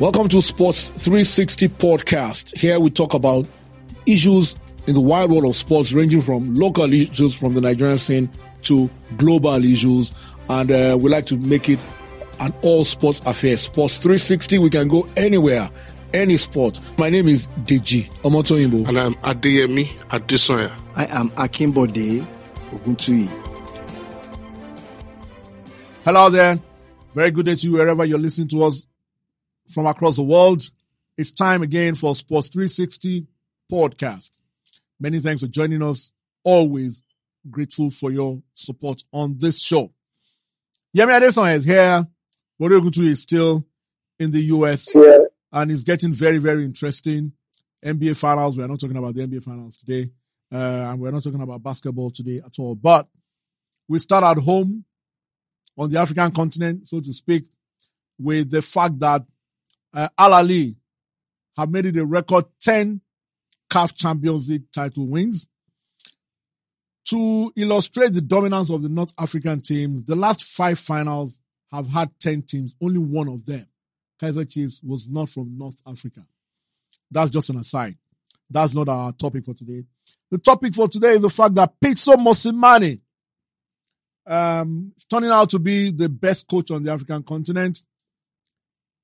Welcome to Sports 360 podcast. Here we talk about issues in the wide world of sports, ranging from local issues from the Nigerian scene to global issues. And uh, we like to make it an all sports affair. Sports 360, we can go anywhere, any sport. My name is Deji Omotoyimbo. And I'm Adeyemi Adesoya. I am Akimbode Oguntui. Hello there. Very good day to you wherever you're listening to us from across the world. It's time again for Sports 360 podcast. Many thanks for joining us. Always grateful for your support on this show. Yemi Adeson is here. Bodogutu is still in the US Yeah. and it's getting very, very interesting. NBA finals. We're not talking about the NBA finals today. Uh, and we're not talking about basketball today at all. But we start at home on the African continent, so to speak, with the fact that uh, Al Ahly have made it a record 10 CAF Champions League title wins. To illustrate the dominance of the North African teams, the last five finals have had 10 teams. Only one of them, Kaizer Chiefs, was not from North Africa. That's just an aside. That's not our topic for today. The topic for today is the fact that Pitso Mosimane um, turning out to be the best coach on the African continent.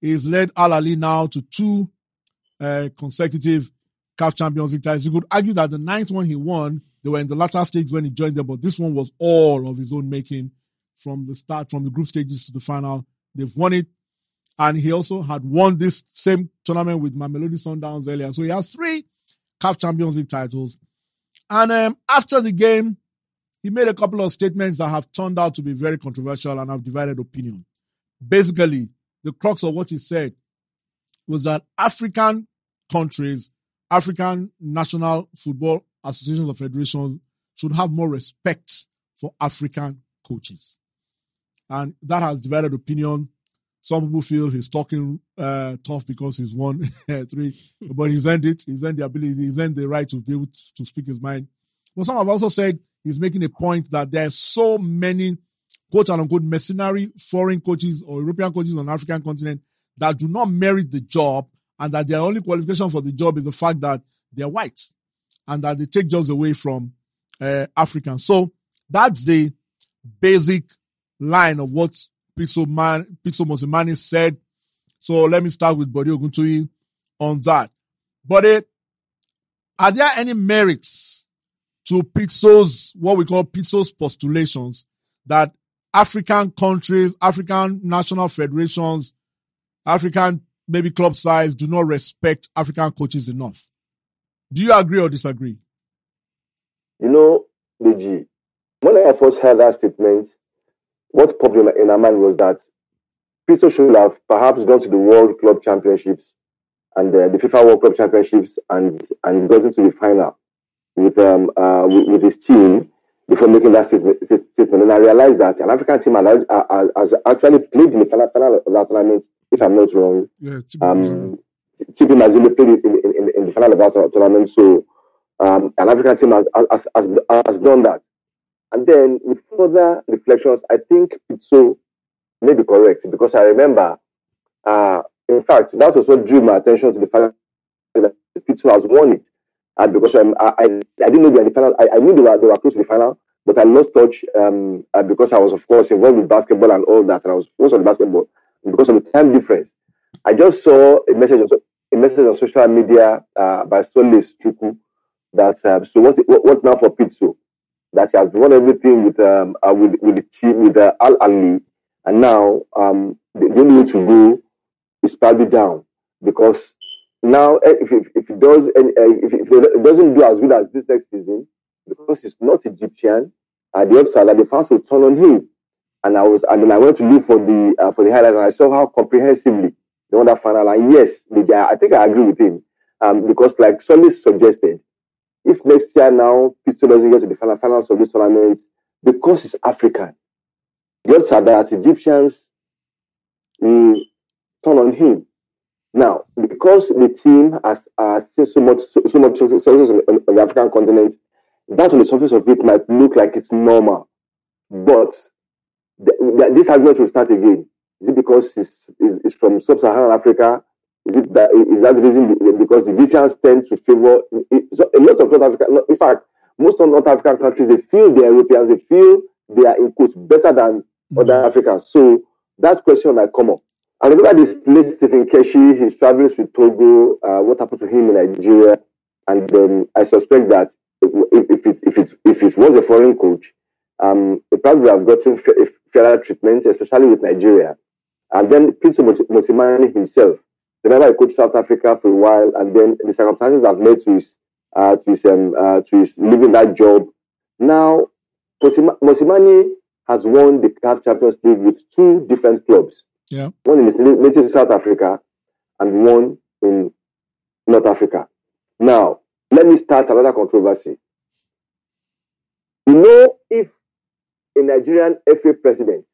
He's led Al Ahly now to two uh, consecutive CAF Champions League titles. You could argue that the ninth one he won, they were in the latter stage when he joined them, but this one was all of his own making from the start, from the group stages to the final. They've won it. And he also had won this same tournament with Mamelodi Sundowns earlier. So he has three CAF Champions League titles. And um, after the game, he made a couple of statements that have turned out to be very controversial and have divided opinion. Basically, the crux of what he said was that African countries, African national football associations or federations should have more respect for African coaches. And that has divided opinion. Some people feel he's talking uh, tough because he's won three, but he's earned it. He's earned the ability, he's earned the right to be able to speak his mind. But some have also said he's making a point that there are so many quote unquote mercenary foreign coaches or European coaches on African continent that do not merit the job and that their only qualification for the job is the fact that they're white and that they take jobs away from uh, Africans. So that's the basic line of what Pitso Man, Pitso Mosimane said. So let me start with Bodi Oguntui on that. Bodi, are there any merits to Pitso's, what we call Pitso's postulations that African countries, African national federations, African maybe club sides do not respect African coaches enough? Do you agree or disagree? You know, Deji, when I first heard that statement, what popped in my, mind was that Christo should have perhaps gone to the World Club Championships and uh, the FIFA World Club Championships and and gotten to the final with um uh, with, with his team before making that statement. And I realized that an African team has, has actually played in the final, final of that tournament, if I'm not wrong. Yeah, Um, TP Mazembe played in, in, in, the final of that tournament, so um, an African team has, has, has, has done that. And then with further reflections, I think Pitso may be correct because I remember, uh, in fact, that was what drew my attention to the fact that Pitso has won it. And because um, I, I, I didn't know they were the final, I, I knew they were, they were close to the final, but I lost touch um, uh, because I was, of course, involved with basketball and all that, and I was of the basketball because of the time difference. I just saw a message on, a message on social media uh, by Solace Chukwu that um, so what, what what now for Pitso that he has won everything with um uh, with with the team with uh, Al Ahly and now um the, the only way to go is probably down because now eh, if if, if it does uh, if, if it doesn't do as good as this next season because he's not Egyptian uh, the are that the fans will turn on him. And I was and then I went to look for the uh, for the highlights and I saw how comprehensively they won that final and yes I think I agree with him um because like Solace suggested if next year now Pistol doesn't get to the final finals of this tournament because it's African, the odds are that Egyptians will turn on him. Now, because the team has uh, seen so much so, so much success on, on, on the African continent, that on the surface of it might look like it's normal. But th- th- this argument will start again. Is it because he's, he's, he's from sub-Saharan Africa? Is it that is that the reason because the Egyptians tend to favor so a lot of North Africa? In fact, most of North African countries they feel they're Europeans, they feel they are in quotes better than mm-hmm. other Africans. So that question might come up. And remember this late Stephen Keshi, he's traveling with Togo. Uh, what happened to him in Nigeria? And um, I suspect that if, if, it, if, it, if it was a foreign coach, um, he probably would have gotten fairer treatment, especially with Nigeria. And then Pitso Mosimane himself, remember he coached South Africa for a while, and then the circumstances have led to his, uh, to his, um, uh, to his leaving that job. Now, Mosimane has won the CAF Champions League with two different clubs. Yeah. One in native South Africa and one in North Africa. Now, let me start another controversy. You know, if a Nigerian FA president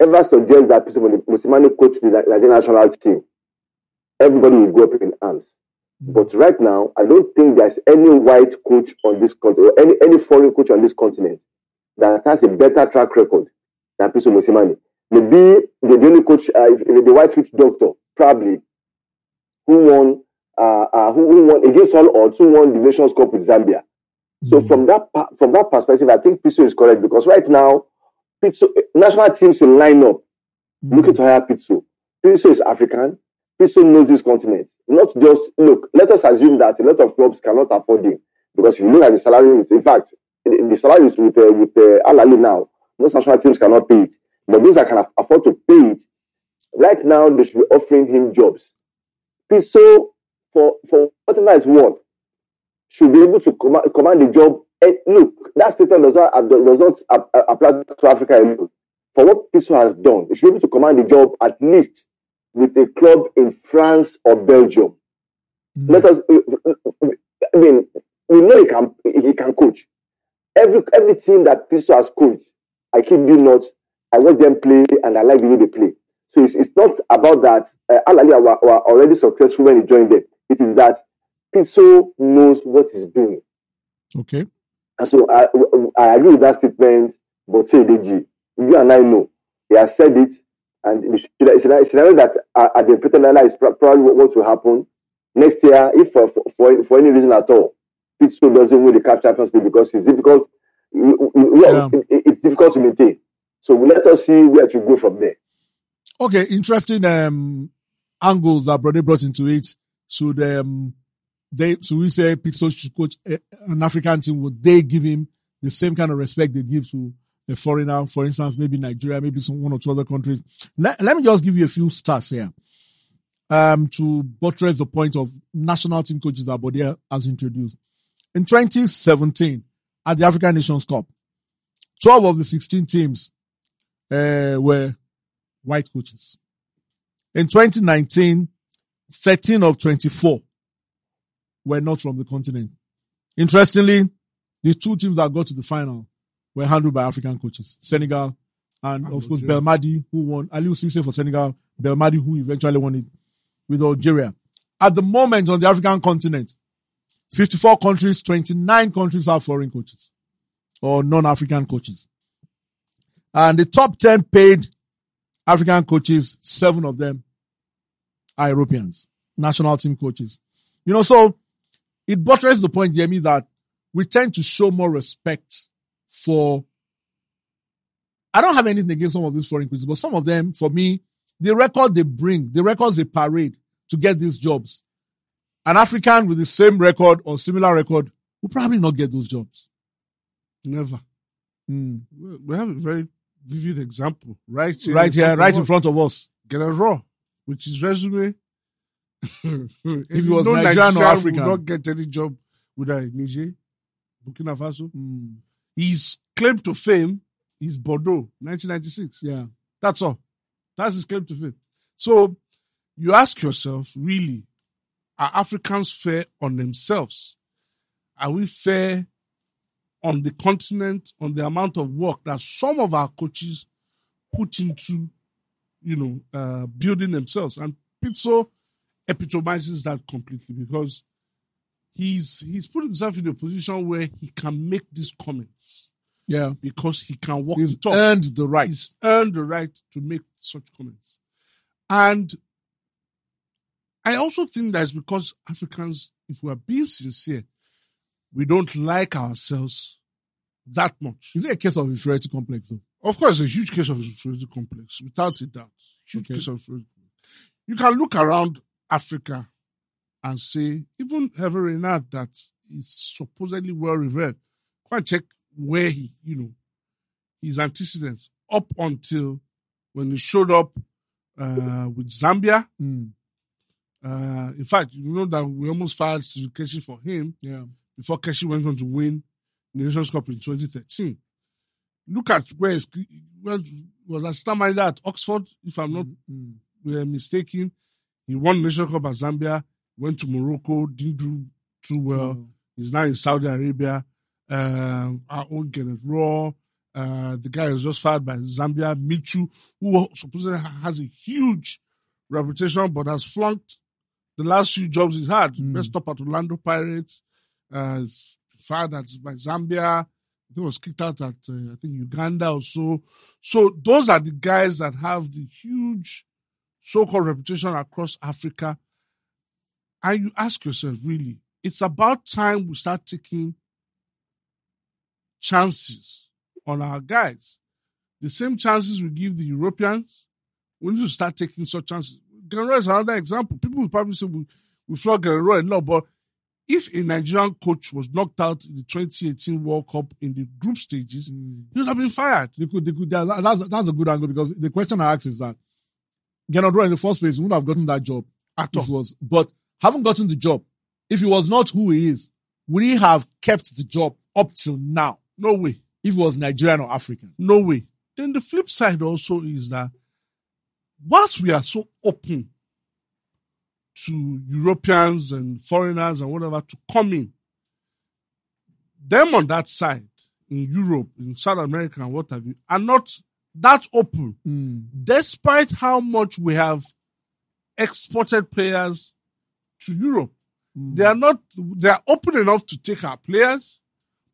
ever suggests that person Mosimane coach the Nigerian national team, everybody will go up in arms. Mm. But right now, I don't think there's any white coach on this continent or any, any foreign coach on this continent that has a better track record than Pitso Mosimane. Maybe the only coach, uh, the white witch doctor, probably, who won, uh, uh, who, who, won against all odds, who won the Nations Cup with Zambia. Mm-hmm. So from that from that perspective, I think Pitso is correct because right now, Pitso, national teams will line up mm-hmm. looking to hire Pitso. Pitso is African. Pitso knows this continent. Not just look. Let us assume that a lot of clubs cannot afford him because if you look at the salary, in fact, the, the salaries with uh, with uh, Al Ahly now, most national teams cannot pay it. But those that can afford to pay it, right now they should be offering him jobs. So for for whatever it's worth, should be able to command, command the job. And look, that statement does not does not apply to Africa alone. For what Pitso has done, he should be able to command the job at least with a club in France or Belgium. Mm. Let us. I mean, we know he can he can coach. Every every team that Pitso has coached, I keep you not, I watch them play and I like the way they play. So it's, it's not about that uh, Al Ahly were, were already successful when he joined them. It is that Pitso knows what he's doing. Okay. And so I, I agree with that statement, but say Deji, you and I know he has said it, and the scenario that at the Peter is probably what will happen next year, if for, for, for any reason at all, Pitso doesn't win the CAF Champions League because it's difficult. Yeah. it's difficult to maintain. So let us see where to go from there. Okay, interesting um, angles that Brody brought into it. Should um, they, so we say Pitso should coach an African team? Would they give him the same kind of respect they give to a foreigner? For instance, maybe Nigeria, maybe some one or two other countries. Let, let me just give you a few stats here. Um, to buttress the point of national team coaches that Bodia has introduced. In 2017, at the African Nations Cup, 12 of the 16 teams uh, were white coaches. In 2019, 13 of 24 were not from the continent. Interestingly, the two teams that got to the final were handled by African coaches, Senegal and of course Belmadi, who won, Aliou Cisse for Senegal, Belmadi, who eventually won it with Algeria. At the moment on the African continent, 54 countries, 29 countries have foreign coaches or non-African coaches. And the top 10 paid African coaches, seven of them are Europeans, national team coaches. You know, so it buttresses the point, Yemi, that we tend to show more respect for. I don't have anything against some of these foreign coaches, but some of them, for me, the record they bring, the records they parade to get these jobs. An African with the same record or similar record will probably not get those jobs. Never. Mm. We have a very vivid example right here, right here, right in front of us. Gernot Rohr, which is resume. if, it was Nigerian or African, would not get any job with a Niger, Burkina Faso. Mm. His claim to fame is Bordeaux, 1996. Yeah, that's all. That's his claim to fame. So you ask yourself, really, are Africans fair on themselves? Are we fair on the continent, on the amount of work that some of our coaches put into, you know, uh, building themselves? And Pitso epitomizes that completely because he's he's put himself in a position where he can make these comments Yeah. because he can walk He's the talk. earned the right. He's earned the right to make such comments. And I also think that's because Africans, if we are being sincere, we don't like ourselves that much. Is it a case of inferiority complex though? Of course, a huge case of inferiority complex, without a doubt. Huge Okay. case of inferiority complex. You can look around Africa and say, even Hervé Renard, that is supposedly well revered, go and check where he, you know, his antecedents up until when he showed up uh, with Zambia. Mm. Uh, in fact, you know that we almost filed Keshi for him Yeah. Before Keshi went on to win the Nations Cup in 2013. Look at where he's, went, was assistant manager at Oxford, if I'm not Mm. uh, mistaken. He won the Nations Cup at Zambia, went to Morocco, didn't do too well. Mm. He's now in Saudi Arabia. Um, our own Gernot Rohr. Uh, the guy was just fired by Zambia, Micho, who supposedly has a huge reputation but has flunked the last few jobs he's had. Mm. Best stop at Orlando Pirates, uh, fired at by Zambia. I think was kicked out at uh, I think Uganda or so. So those are the guys that have the huge so-called reputation across Africa. And you ask yourself, really, it's about time we start taking chances on our guys. The same chances we give the Europeans, we need to start taking such chances. Guerrero is another example. People will probably say we, we flog Guerrero a lot, but if a Nigerian coach was knocked out in the 2018 World Cup in the group stages, Mm. he would have been fired. They could, they could, that- that's, that's a good angle because the question I asked is that Gernot Rohr in the first place wouldn't have gotten that job At all. was, but haven't gotten the job. If he was not who he is, would he have kept the job up till now No way. if he was Nigerian or African? No way. Then the flip side also is that whilst we are so open to Europeans and foreigners and whatever to come in, them on that side in Europe, in South America, and what have you, are not that open, Mm. despite how much we have exported players to Europe. Mm. They are not, they are open enough to take our players,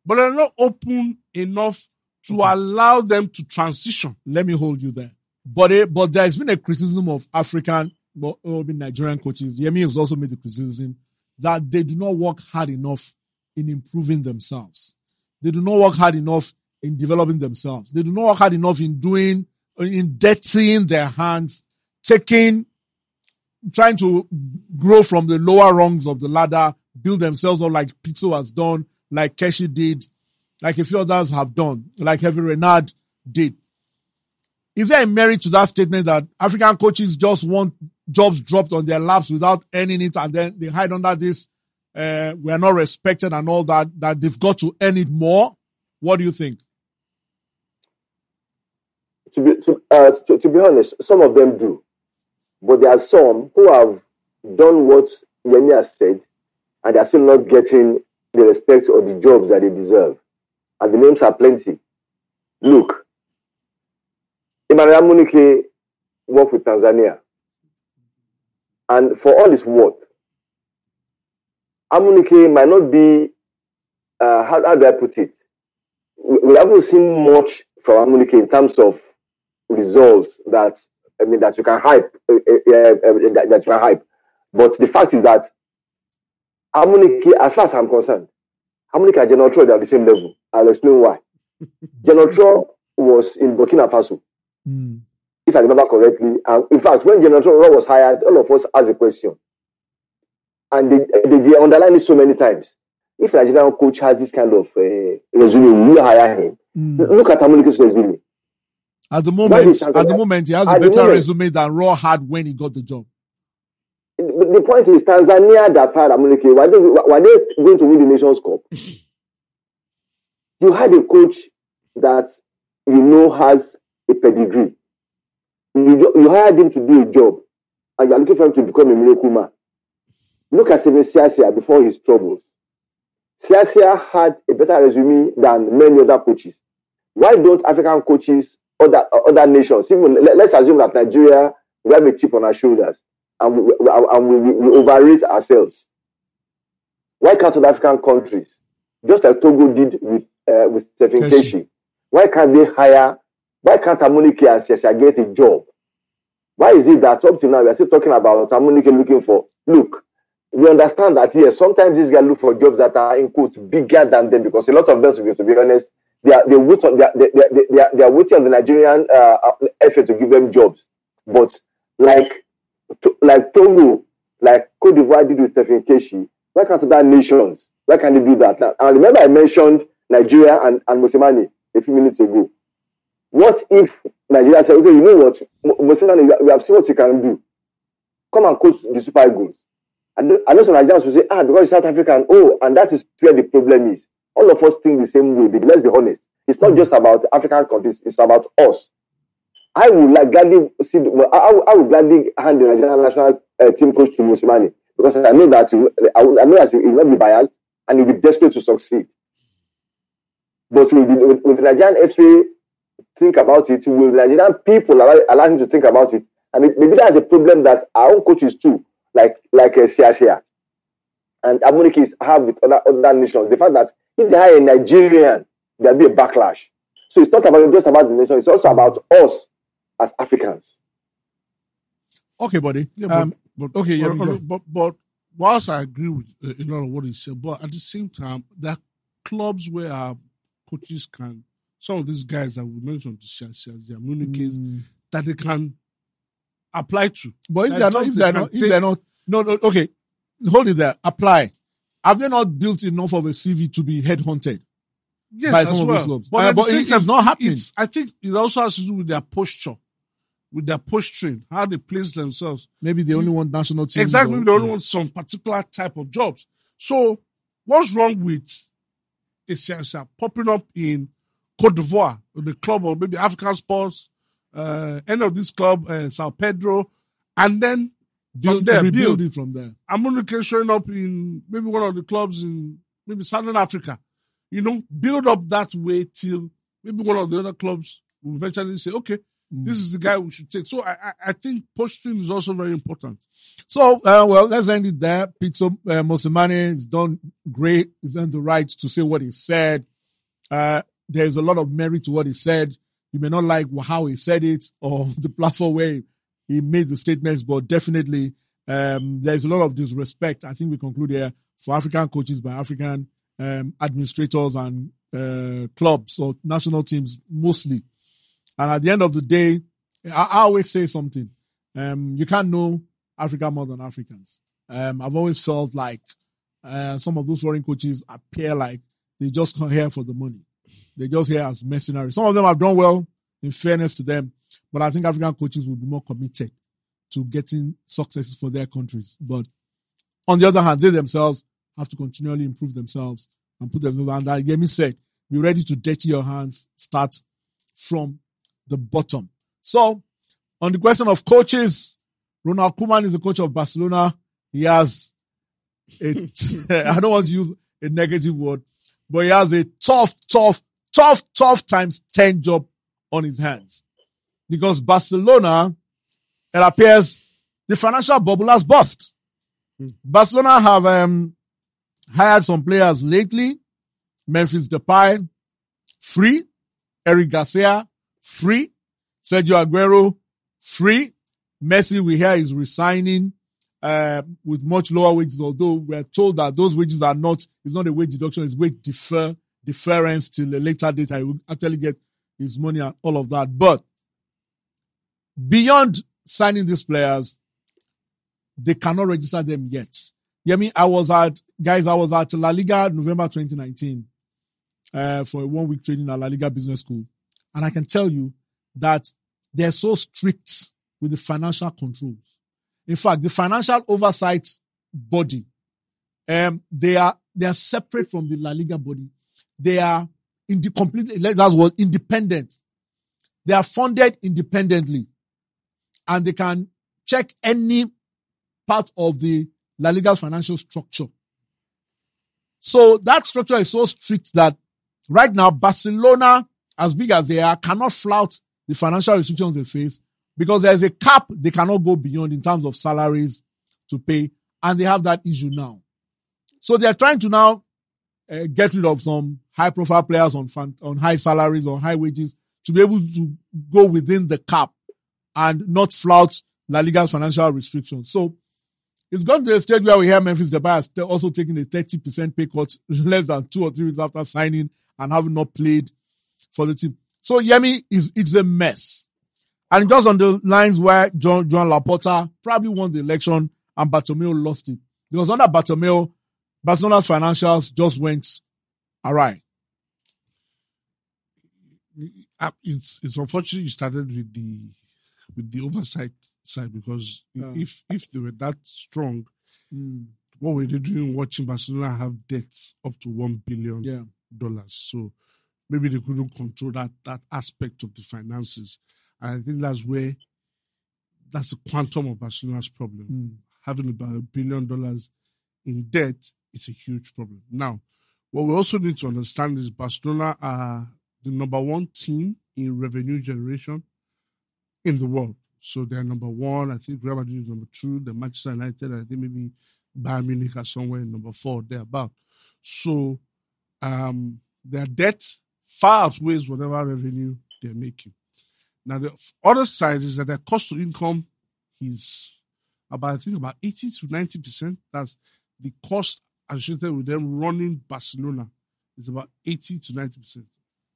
but they're not open enough to allow them to transition. Let me hold you there. But eh, but there's been a criticism of African, but uh, or even Nigerian coaches. Yemi has also made the criticism that they do not work hard enough in improving themselves. They do not work hard enough in developing themselves. They do not work hard enough in doing, in dirtying their hands, taking, trying to grow from the lower rungs of the ladder, build themselves up like Pitso has done, like Keshi did, like a few others have done, like Hervé Renard did. Is there a merit to that statement that African coaches just want jobs dropped on their laps without earning it and then they hide under this, uh, we are not respected and all that, that they've got to earn it more? What do you think? to be to, uh, to, to be honest, some of them do, but there are some who have done what Yemi has said, and they are still not getting the respect or the jobs that they deserve. And the names are plenty. Look, Emmanuel Amunike worked with Tanzania, and for all his worth, Amunike might not be, uh, how, how do I put it? We, we haven't seen much from Amunike in terms of results that I mean that you can hype, uh, uh, uh, that, that you can hype. But the fact is that Amunike, as far as I'm concerned, Amunike and Gernot they are the same level. I'll explain why. Gernot Rohr was in Burkina Faso, if I remember correctly. And in fact, when Gernot Rohr was hired, all of us asked a question. And they, they, they underlined it so many times. If a Nigerian coach has this kind of uh, resume, we hire him. Look at Amunike's resume. At the moment, at the moment, he has a better moment- resume than Rohr had when he got the job. But the point is, Tanzania that hired Amunike, were they, were they going to win the Nations Cup? you had a coach that you know has a pedigree. You, you hired him to do a job, and you are looking for him to become a miracle man. Look at Steven Siasia before his troubles. Siasia had a better resume than many other coaches. Why don't African coaches, other other nations, even let, us assume that Nigeria, we have a chip on our shoulders and we, we- and we, we, we overrate ourselves. Why can't other African countries, just like Togo did with uh, with Stephen. Keshi, Why can't they hire? Why can't Amunike and Siasia get a job? Why is it that up to now we are still talking about Amunike looking for? Look, we understand that yes, sometimes these guys look for jobs that are in quotes bigger than them because a lot of them, to be, honest, they are they on they are, they, they, they, are, they are waiting on the Nigerian uh, effort to give them jobs. But like to, like Togo, like Cote d'Ivoire did with Stephen Keshi, why can't other nations? Why can't they do that? Now, and remember I mentioned Nigeria and, and Mosimane a few minutes ago. What if Nigeria said, okay, you know what, Mosimane, we have seen what you can do. Come and coach the Super Eagles. And know some Nigerians will say, ah, because it's South African, oh, and that is where the problem is. All of us think the same way, but let's be honest. It's not just about African countries, it's about us. I would like gladly see, I, I would gladly hand the Nigerian national uh, team coach to Mosimane because I know that he, I, I know that he will not be biased and he'll be desperate to succeed. But with the, with, with the Nigerian FA think about it, will Nigerian people allow, allow him to think about it? And it, maybe that's a problem that our own coaches too like like uh, Siasia and Amunike have with other other nations. The fact that if they hire a Nigerian, there'll be a backlash. So it's not about just about the nation; it's also about us as Africans. Okay, buddy. Yeah, but, um, but, okay, yeah, but, we but, but whilst I agree with uh, a lot of what he said, but at the same time, there are clubs where our coaches can, some of these guys that we mentioned, the Amunike's, Mm. that they can apply to. But if they're not, if they they're not, if they're not, no, no, okay, hold it there. Apply. Have they not built enough of a CV to be headhunted? Yes, by some of these clubs. But, Uh, but it- it's not happening. It's, I think it also has to do with their posture, with their posturing, how they place themselves. Maybe they only want national teams. Exactly, or- they only want some particular type of jobs. So, what's wrong with a Siasia popping up in Cote d'Ivoire, the club, or maybe African Sports, uh, any of this club, uh, Sao Pedro, and then build, there, rebuild build. it from there. Amunike showing up in maybe one of the clubs in maybe Southern Africa. You know, build up that way till maybe one of the other clubs will eventually say, okay, this is the guy we should take. So I, I, I think posturing is also very important. So, uh, well, let's end it there. Pitso uh, Mosimane has done great. He's earned the right to say what he said. Uh, there's a lot of merit to what he said. You may not like how he said it or the platform where he made the statements, but definitely um, there's a lot of disrespect. I think we conclude here for African coaches by African um, administrators and uh, clubs or national teams mostly. And at the end of the day, I, I always say something. Um, you can't know Africa more than Africans. Um, I've always felt like uh, some of those foreign coaches appear like they just come here for the money. They just here as mercenaries. Some of them have done well, in fairness to them, but I think African coaches will be more committed to getting successes for their countries. But on the other hand, they themselves have to continually improve themselves and put themselves under. Yemi said, be ready to dirty your hands, start from the bottom. So, on the question of coaches, Ronald Koeman is the coach of Barcelona. He has a, I don't want to use a negative word, but he has a tough, tough, tough, tough times 10 job on his hands. Because Barcelona, it appears the financial bubble has burst. Barcelona have um, hired some players lately. Memphis Depay, free. Eric Garcia, free. Sergio Aguero, free. Messi, we hear is resigning uh, with much lower wages, although we're told that those wages are not, it's not a wage deduction, it's wage defer, deference till a later date. I will actually get his money and all of that. But beyond signing these players, they cannot register them yet. Yeah, I mean, I was at, guys, I was at La Liga November 2019 uh, for a one week training at La Liga Business School. And I can tell you that they're so strict with the financial controls. In fact, the financial oversight body, um, they are, they are separate from the La Liga body. They are in the completely, that's what independent. They are funded independently and they can check any part of the La Liga's financial structure. So that structure is so strict that right now Barcelona, as big as they are, cannot flout the financial restrictions they face because there's a cap they cannot go beyond in terms of salaries to pay, and they have that issue now. So they are trying to now uh, get rid of some high profile players on fan, on high salaries or high wages to be able to go within the cap and not flout La Liga's financial restrictions. So it's gone to a stage where we hear Memphis Depay has also taking a 30% pay cut less than two or three weeks after signing and having not played for the team. So Yemi is, it's a mess. And just on the lines where John, Joan Laporta probably won the election and Bartomeu lost it. Because under Bartomeu, Barcelona's financials just went awry. Uh, It's it's unfortunate you started with the with the oversight side because Yeah. if if they were that strong, what were they doing watching Barcelona have debts up to one billion Yeah. dollars? So maybe they couldn't control that that aspect of the finances. And I think that's where that's the quantum of Barcelona's problem. Mm. Having about a billion dollars in debt is a huge problem. Now, what we also need to understand is Barcelona are the number one team in revenue generation in the world. So they're number one. I think Real Madrid is number two. The Manchester United, I think maybe Bayern Munich are somewhere number four, thereabout. So um, their debt far outweighs whatever revenue they're making. Now the other side is that their cost to income is about I think about eighty to ninety percent. That's the cost associated with them running Barcelona is about eighty to ninety percent.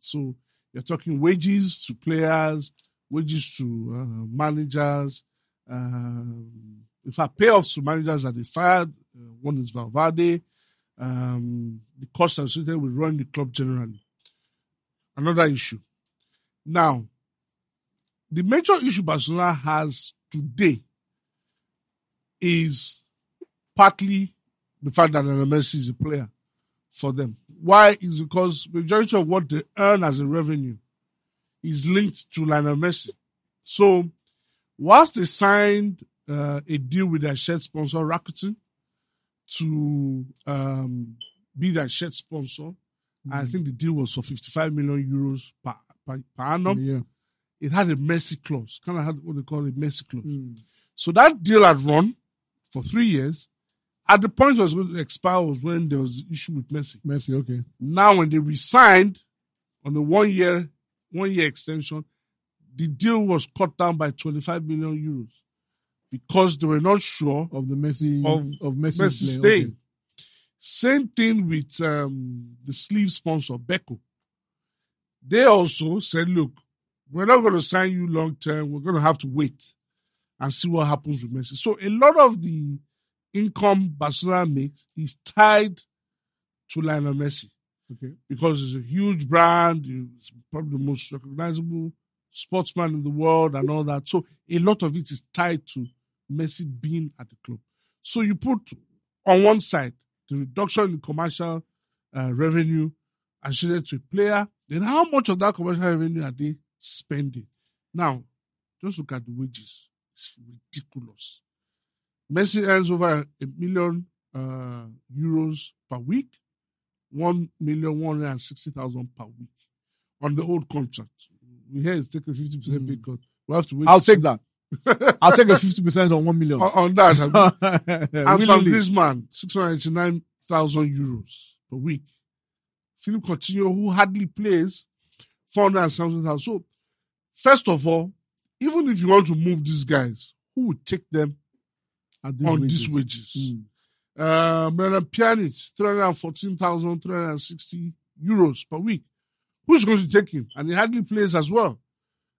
So you're talking wages to players, wages to uh, managers. Um, in fact, payoffs to managers that they fired. Uh, one is Valverde. Um, the cost associated with running the club generally. Another issue. Now, the major issue Barcelona has today is partly the fact that Lionel Messi is a player for them. Why? Is because majority of what they earn as a revenue is linked to Lionel Messi. So, whilst they signed uh, a deal with their shirt sponsor Rakuten to um, be their shirt sponsor, I think the deal was for 55 million euros per, per, per annum yeah. it had a Messi clause, kind of had what they call a Messi clause. Mm. So that deal had run for three years. At the point it was going to expire was when there was issue with Messi. Messi, okay. Now, when they resigned on the one year, one year extension, the deal was cut down by 25 million euros because they were not sure Of the Messi Of of, Messi, Messi staying. Same thing with um, the sleeve sponsor, Beko. They also said, look, we're not going to sign you long term. We're going to have to wait and see what happens with Messi. So a lot of the income Barcelona makes is tied to Lionel Messi Okay. because he's a huge brand. He's probably the most recognizable sportsman in the world and all that. So a lot of it is tied to Messi being at the club. So you put on one side the reduction in commercial uh, revenue associated to a player, then how much of that commercial revenue are they spending? Now, just look at the wages. It's ridiculous. Messi earns over a million uh, euros per week, one million one hundred and sixty thousand per week on the old contract. We hear he's taking fifty percent pay cut. We have to wait. I'll take that. I'll take a 50% on 1 million. on, on that. and Van Willingly. Griezmann, 689,000 euros per week. Philippe Coutinho, who hardly plays, 470,000. So, first of all, even if you want to move these guys, who would take them these on wages. these wages? Mm. Uh, Miralem Pjanic, 314,360 euros per week. Who's going to take him? And he hardly plays as well.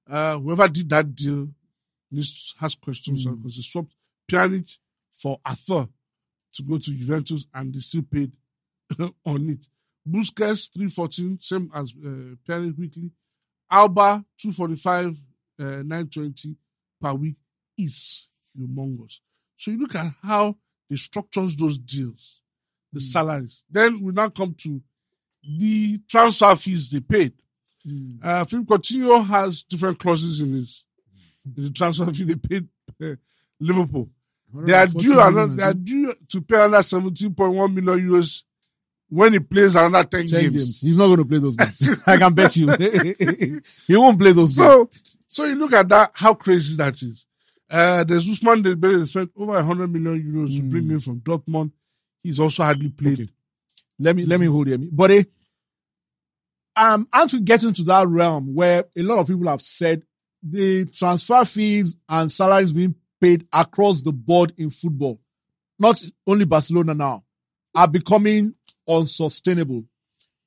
Uh, whoever did that deal needs has questions Mm. because they swapped Pjanic for Arthur to go to Juventus and they still paid on it. Busquets, 314, same as uh, Pjanic weekly. Alba, 245, uh, 920 per week is humongous. So you look at how they structures those deals, the salaries. Then we now come to the transfer fees they paid. Mm. Uh, Philippe Coutinho has different clauses in this. in the transfer fee they paid uh, Liverpool. They are due million, another, they are due to pay another seventeen point one million euros when he plays another ten, 10 games. games. He's not going to play those games. I can bet you. he won't play those games. So, so you look at that, how crazy that is. Uh, there's Ousmane Dembele, they spent over 100 million euros to bring him from Dortmund. He's also hardly played. Okay. Let me let me hold. But eh, um, aren't we getting to that realm where a lot of people have said the transfer fees and salaries being paid across the board in football, not only Barcelona now, are becoming unsustainable.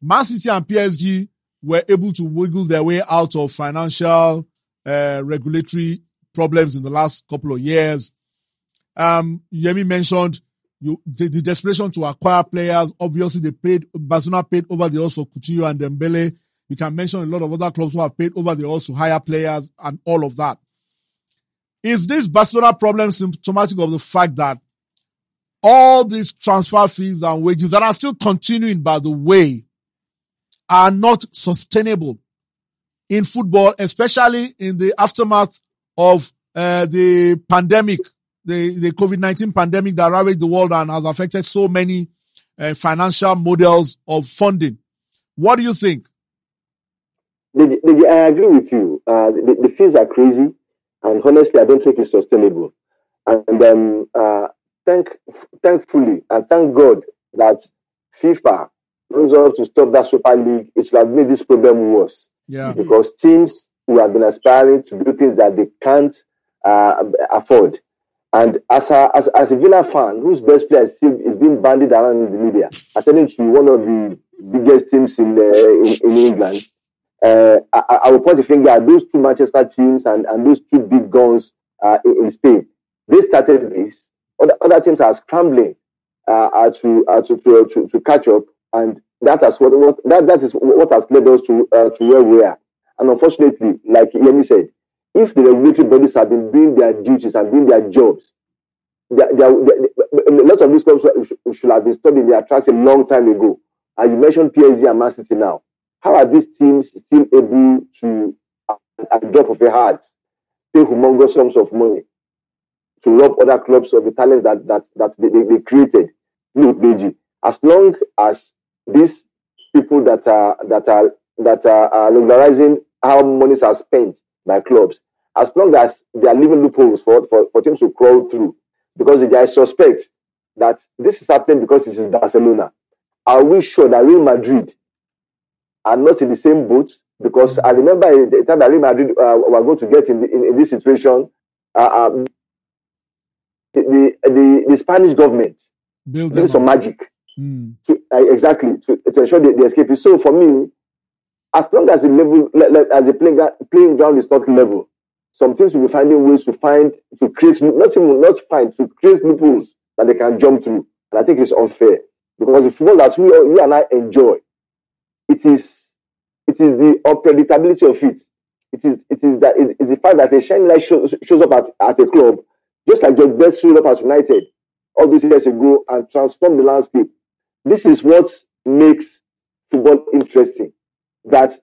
Man City and PSG were able to wiggle their way out of financial, uh, regulatory problems in the last couple of years. Um, Yemi mentioned you, the, the, desperation to acquire players. Obviously, they paid, Barcelona paid over the for Coutinho and Dembele. You can mention a lot of other clubs who have paid over the to hire players and all of that. Is this Barcelona problem symptomatic of the fact that all these transfer fees and wages that are still continuing, by the way, are not sustainable in football, especially in the aftermath of uh, the pandemic, the, the COVID-19 pandemic that ravaged the world and has affected so many uh, financial models of funding. What do you think? I agree with you. Uh, the, the, fees are crazy, and honestly, I don't think it's sustainable. And um, uh, thank, thankfully, and thank God that FIFA rose up to stop that Super League. It should have made this problem worse. Yeah. Because teams who have been aspiring to do things that they can't uh, afford. And as a, as, as a Villa fan, whose best player is, is being bandied around in the media, I ascending to one of the biggest teams in, uh, in, in, England, uh, I, I will point a finger at those two Manchester teams and, and those two big guns uh, in, in, Spain. They started this. Other, other teams are scrambling uh, to, to, to, to, catch up, and that has what, what that, that is what has led us to uh, to where we are. And unfortunately, like Yemi said, if the regulatory bodies have been doing their duties and doing their jobs, they, they, they, a lot of these clubs should have been studying their tracks a long time ago. And you mentioned PSG and Man City now. How are these teams still able to, at the drop of a hat, pay humongous sums of money to rob other clubs of the talents that that that they, they created? Look, Deji, as long as these people that are that are that are, are how monies are spent by clubs, as long as they are leaving loopholes for, for, for teams to crawl through, because I suspect that this is happening because this is Barcelona. Are we sure that Real Madrid are not in the same boat? Because I remember the time that Real Madrid uh, were going to get in, the, in, in, this situation, uh, um, the, the, the, the Spanish government did some magic Mm. To, uh, exactly to, to ensure the, the escape. So for me, as long as the level, as the playing, playing ground is not level, some teams will be finding ways to find to create not even not find to create loopholes that they can jump through. And I think it's unfair because the football that we you and I enjoy, it is it is the unpredictability of it. It is it is that it is the fact that a shining light shows, shows up at, at a club, just like George Best showed up at United all these years ago and transformed the landscape. This is what makes football interesting. That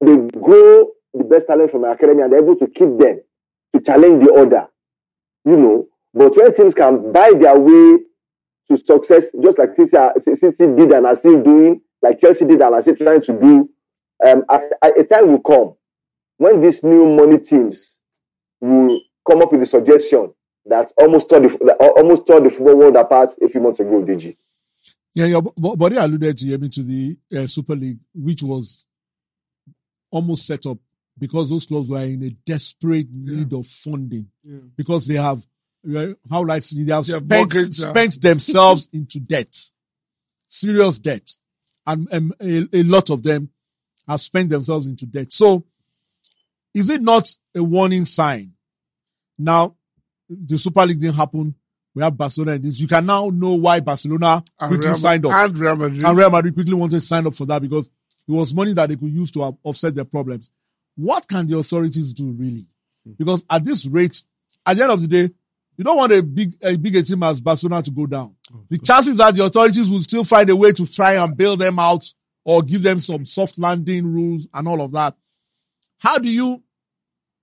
they grow the best talent from the academy and they're able to keep them to challenge the order. You know, but when teams can buy their way to success, just like City, did and are still doing, like Chelsea did and are still trying to do, um, a time will come when these new money teams will come up with a suggestion that almost tore the, almost tore the football world apart a few months ago, DG. Yeah, your body alluded to, I mean, to the uh, Super League, which was almost set up because those clubs were in a desperate need yeah. of funding yeah. because they have, how like they have spent, buckets, spent yeah. themselves into debt, serious debt, and um, a, a lot of them have spent themselves into debt. So, is it not a warning sign? Now, the Super League didn't happen we have Barcelona in this. You can now know why Barcelona and quickly Real, signed up. And Real Madrid. And Real Madrid quickly wanted to sign up for that because it was money that they could use to offset their problems. What can the authorities do really? Hmm. Because at this rate, at the end of the day, you don't want a big a bigger team as Barcelona to go down. Oh, the chances that the authorities will still find a way to try and bail them out or give them some soft landing rules and all of that. How do you,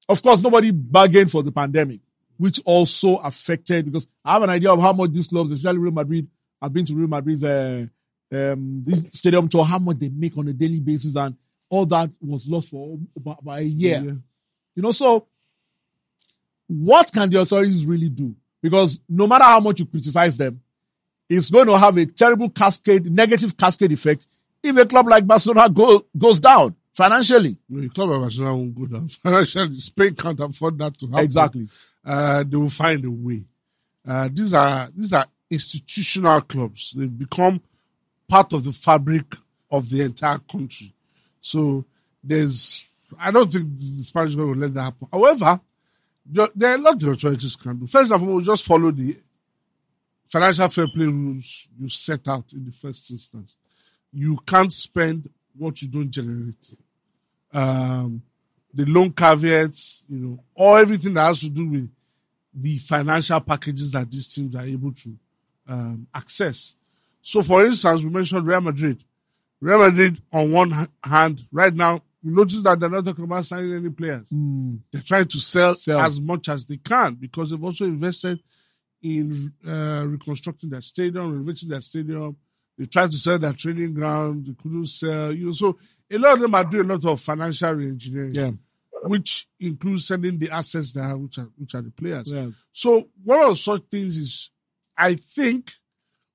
of course, nobody bargained for the pandemic which also affected because I have an idea of how much these clubs, especially Real Madrid, I've been to Real Madrid's uh, um, this stadium tour, how much they make on a daily basis, and all that was lost for about, about a year. Yeah. You know, so what can the authorities really do? Because no matter how much you criticize them, it's going to have a terrible cascade, negative cascade effect if a club like Barcelona go, goes down financially. No, the club of Barcelona won't go down. Financially, Spain can't afford that to happen. Exactly. Uh, they will find a way. Uh, these are these are institutional clubs. They've become part of the fabric of the entire country. So there's, I don't think the Spanish government will let that happen. However, there are a lot the authorities can do. First of all, just follow the financial fair play rules you set out in the first instance. You can't spend what you don't generate. Um, the loan caveats, you know, or everything that has to do with the financial packages that these teams are able to um, access. So, for instance, we mentioned Real Madrid. Real Madrid, on one hand, right now, you notice that they're not talking about signing any players. They're trying to sell, Sell. as much as they can because they've also invested in uh, reconstructing their stadium, renovating their stadium. They tried to sell their training ground. They couldn't sell. You know, so a lot of them are doing a lot of financial reengineering, Yeah. Which includes sending the assets they have, which are which are the players. Yeah. So one of such things is, I think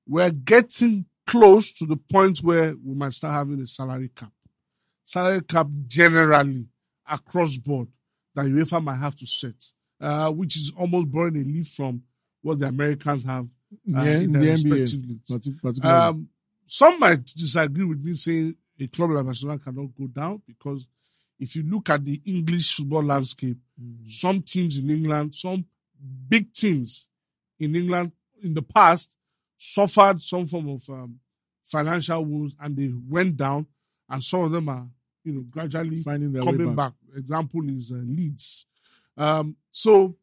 we're getting close to the point where we might start having a salary cap. Salary cap generally across board that UEFA might have to set, uh, which is almost borrowing a leaf from what the Americans have uh, Yeah, in their the NBA. respective leagues. Um, some might disagree with me saying a club like Barcelona cannot go down because if you look at the English football landscape, some teams in England, some big teams in England in the past suffered some form of um, financial woes and they went down, and some of them are, you know, gradually Finding their way coming back. back. Example is uh, Leeds. Um, so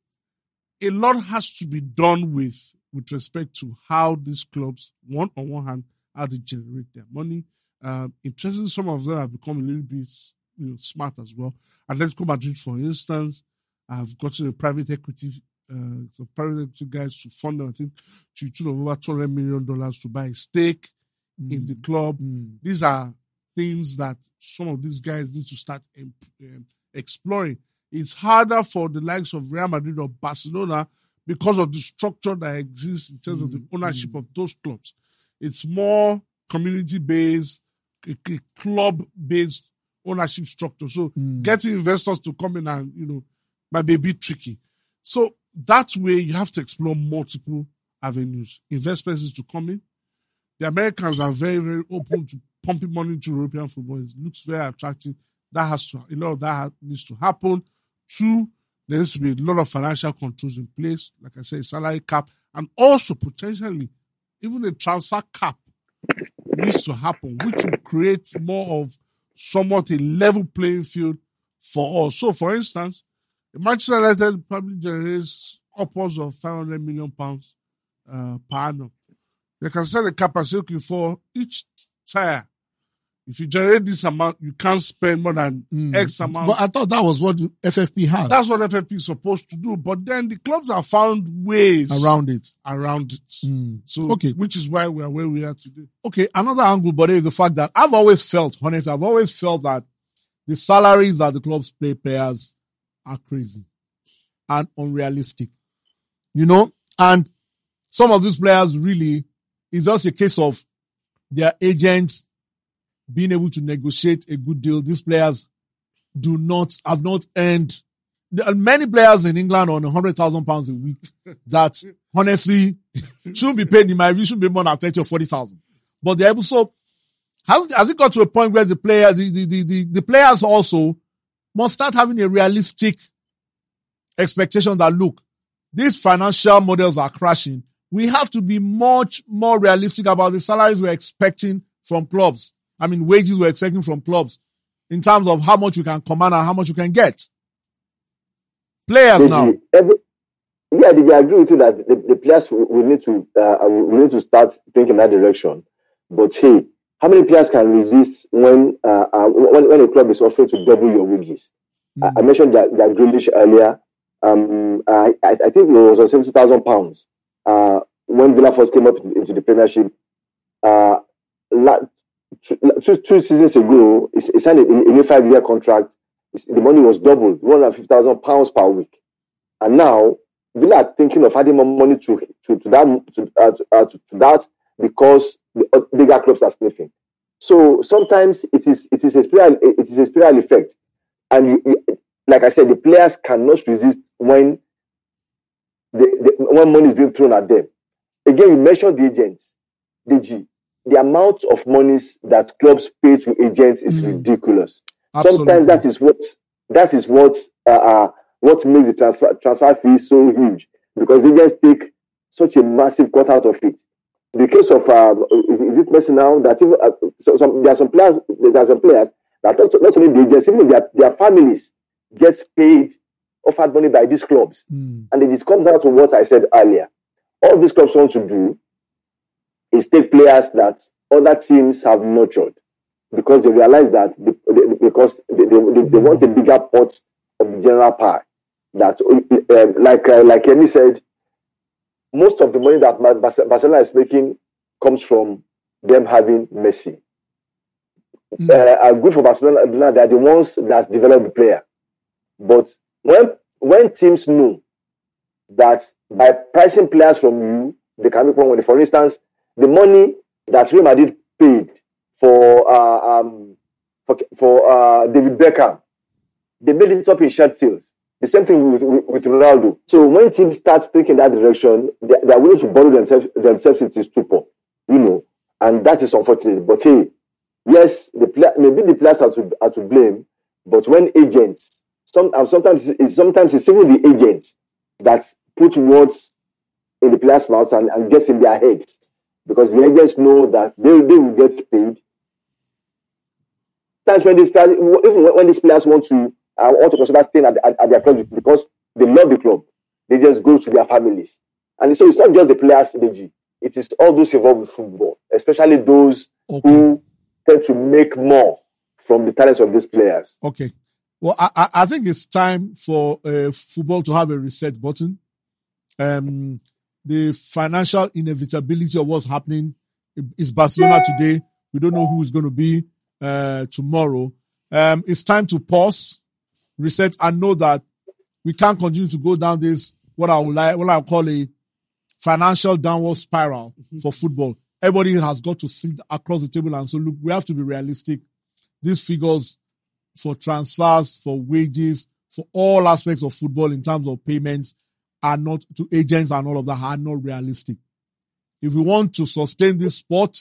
a lot has to be done with with respect to how these clubs, one on one hand, how they generate their money. Um, interesting, some of them have become a little bit you know, smart as well. Atletico Madrid, for instance, have gotten a private equity, uh, some private equity guys to fund them, I think, to tune of over two hundred million dollars to buy a stake in the club. Mm. These are things that some of these guys need to start um, exploring. It's harder for the likes of Real Madrid or Barcelona because of the structure that exists in terms of the ownership of those clubs. It's more community based, club based ownership structure. So hmm. getting investors to come in and, you know, might be a bit tricky. So that way you have to explore multiple avenues. Investments is to come in. The Americans are very, very open to pumping money into European football. It looks very attractive. That has to, a lot of that ha- needs to happen. Two, there needs to be a lot of financial controls in place. Like I said, salary cap, and also potentially even a transfer cap needs to happen, which will create more of somewhat a level playing field for all. So, for instance, the Manchester United probably generates upwards of 500 million pounds uh, per annum. They can set a capacity for each tire. If you generate this amount, you can't spend more than X amount. But I thought that was what FFP had That's what FFP is supposed to do. But then the clubs have found ways around it. around it. Mm. So, Okay. which is why we are where we are today. Okay, another angle, but is the fact that I've always felt, honestly, I've always felt that the salaries that the clubs pay players are crazy and unrealistic. You know, and some of these players really is just a case of their agents being able to negotiate a good deal. These players do not have not earned. There are many players in England on a hundred thousand pounds a week that honestly shouldn't be paid in my view should be more than thirty or forty thousand. But they're able so has has it got to a point where the player the, the, the, the, the players also must start having a realistic expectation that look, these financial models are crashing. We have to be much more realistic about the salaries we're expecting from clubs. I mean, wages we're expecting from clubs in terms of how much you can command and how much you can get. Players now. Every, yeah, did I agree with you that the, the players will, will need to uh, will need to start thinking that direction. But hey, how many players can resist when uh, uh, when, when a club is offering to double your wages? I, I mentioned that, that Grealish earlier. Um, I, I think it was on seventy thousand pounds uh, when Villa first came up into, the Premiership. Uh, la- two, two, two seasons ago, he, signed a, a new five-year contract. The money was doubled, one hundred fifty thousand pounds per week, and now Villa are thinking of adding more money to to, to that to, uh, to, uh, to that because the uh, bigger clubs are sniffing. So sometimes it is it is a spiral it is a spiral effect, and you, you- like I said, the players cannot resist when the, the when money is being thrown at them. Again, you mentioned the agents, Deji. The amount of monies that clubs pay to agents is Mm. ridiculous. Absolutely. Sometimes that is what that is what uh, uh, what makes the transfer transfer fee so huge because they just take such a massive cut out of it. In the case of um, is, is it Messi now that even uh, so, some, there are some players there are some players that not, not only the agents even their their families gets paid offered money by these clubs Mm. and it comes out to what I said earlier. All these clubs want to do is take players that other teams have nurtured because they realize that the, the- because they, they, they, want a bigger pot of the general pie. That uh, like uh, like Yemi said, most of the money that Barcelona is making comes from them having Messi. Mm. Uh, uh, good for Barcelona, they are the ones that develop the player. But when when teams know that by pricing players from you, they can make more money. For instance, the money that Real Madrid paid for uh, um, for, for uh, David Beckham, they made it up in shirt sales. The same thing with, with, with Ronaldo. So when teams start thinking that direction, they, they are willing to borrow themselves themselves into stupor, you know, and that is unfortunate. But hey, yes, the maybe the players are to are to blame, but when agents, some sometimes it's, sometimes it's even the agents that put words in the players' mouths and, and gets in their heads because the agents know that they, they will get paid. Times when these players, even when, these players want to uh, want to consider staying at, at, at their club because they love the club, they just go to their families. And so it's not just the players, Deji. It is all those involved with football, especially those Okay. who tend to make more from the talents of these players. Okay. Well, I, I, I think it's time for uh, football to have a reset button. Um, the financial inevitability of what's happening is Barcelona today. We don't know who is going to be uh, tomorrow. Um, it's time to pause, reset, and know that we can't continue to go down this what I would like, what I call a financial downward spiral for football. Everybody has got to sit across the table and so look, we have to be realistic. These figures for transfers, for wages, for all aspects of football in terms of payments are not to agents and all of that are not realistic. If we want to sustain this sport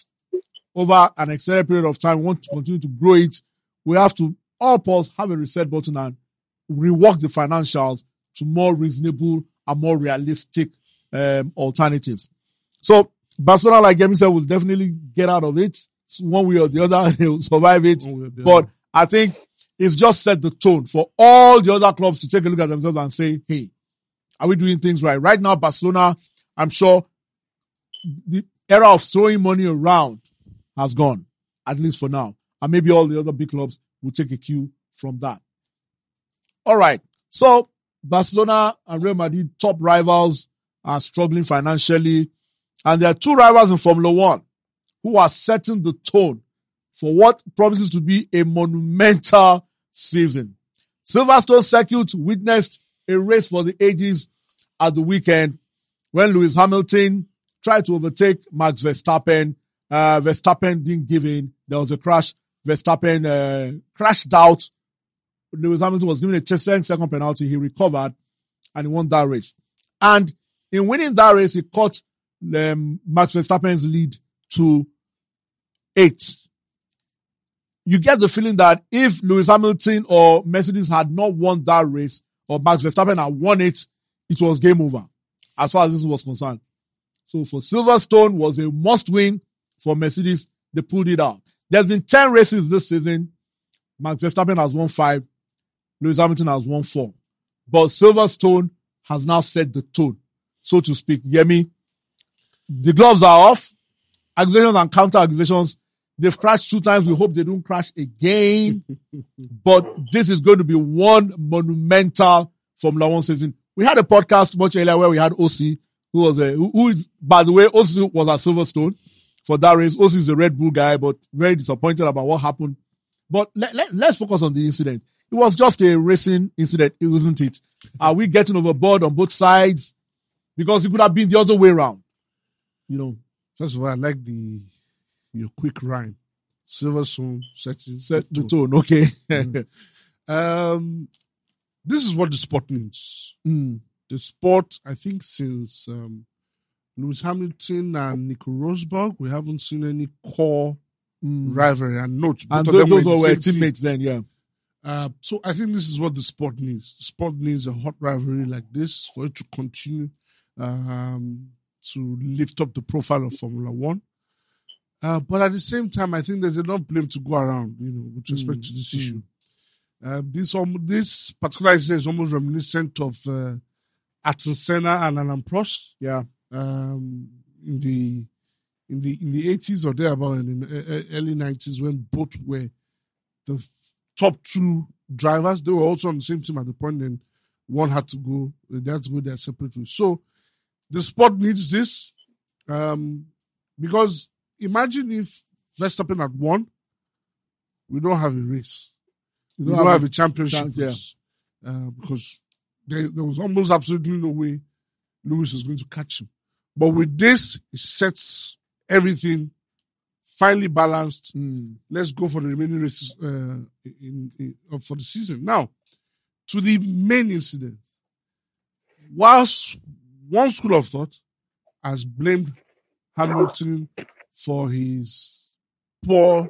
over an extended period of time, want to continue to grow it, we have to all pause, have a reset button and rework the financials to more reasonable and more realistic um, alternatives. So Barcelona, like Yemi said, will definitely get out of it one way or the other. They'll survive it. But. I think it's just set the tone for all the other clubs to take a look at themselves and say, hey, are we doing things right? Right now, Barcelona, I'm sure the era of throwing money around has gone, at least for now. And maybe all the other big clubs will take a cue from that. All right. So Barcelona and Real Madrid, top rivals, are struggling financially. And there are two rivals in Formula One who are setting the tone for what promises to be a monumental season. Silverstone Circuit witnessed a race for the ages at the weekend when Lewis Hamilton tried to overtake Max Verstappen. Uh, Verstappen didn't give in. There was a crash. Verstappen uh, crashed out. Lewis Hamilton was given a 10 second penalty. He recovered and he won that race. And in winning that race, he cut um, Max Verstappen's lead to eight. You get the feeling that if Lewis Hamilton or Mercedes had not won that race, or Max Verstappen had won it, it was game over, as far as this was concerned. So for Silverstone was a must win for Mercedes. They pulled it out. There's been 10 races this season. Max Verstappen has won five. Lewis Hamilton has won four. But Silverstone has now set the tone, so to speak. Yemi, the gloves are off. Accusations and counter accusations. They've crashed two times. We hope they don't crash again. but this is going to be one monumental Formula One season. We had a podcast much earlier where we had OC, who was a, who, who is, by the way, OC was at Silverstone for that race. OC is a Red Bull guy, but very disappointed about what happened. But let, let, let's focus on the incident. It was just a racing incident, isn't it? Are we getting overboard on both sides? Because it could have been the other way around. You know, First of all, I like the your quick rhyme. Silverstone setting Set the tone. Okay. Um, this is what the sport means. Mm. The sport, I think, since um, Lewis Hamilton and Nico Rosberg, we haven't seen any core Mm. rivalry. And note, both And those, those were were same team. teammates then, yeah. Uh, so I think this is what the sport needs. The sport needs a hot rivalry like this for it to continue um, to lift up the profile of Formula One. Uh, but at the same time, I think there's enough blame to go around, you know, with respect to this issue. Uh, this um, this particular incident is almost reminiscent of uh, Ayrton Senna and Alain Prost Yeah. um, in the in the in the eighties or thereabout in the early nineties when both were the top two drivers. They were also on the same team at the point, and one had to go. They had to go their separate ways. So the sport needs this um, because imagine if Verstappen had won, we don't have a race. We don't, have, a championship yeah. uh, because there, there was almost absolutely no way Lewis is going to catch him. But with this, it sets everything finely balanced. Mm. Let's go for the remaining races uh, in, in, uh, for the season. Now, to the main incident. Whilst one school of thought has blamed Hamilton for his poor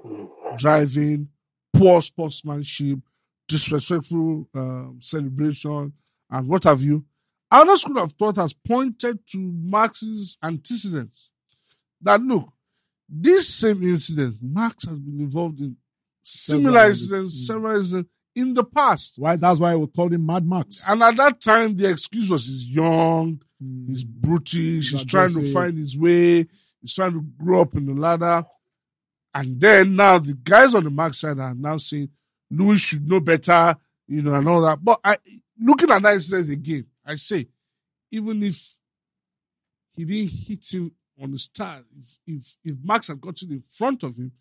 driving, poor sportsmanship, disrespectful um, celebration, and what have you. Another school of thought has pointed to Max's antecedents. That look, this same incident, Marx has been involved in similar incidents, incidents. several incidents in the past. Why? That's why we called him Mad Max. And at that time, the excuse was he's young, Mm. he's brutish, he's Not trying to find his way, he's trying to grow up in the ladder. And then now the guys on the Max side are now saying Lewis should know better, you know, and all that. But I, looking at that incident again, I say, even if he didn't hit him on the start, if if, if Max had gotten in front of him,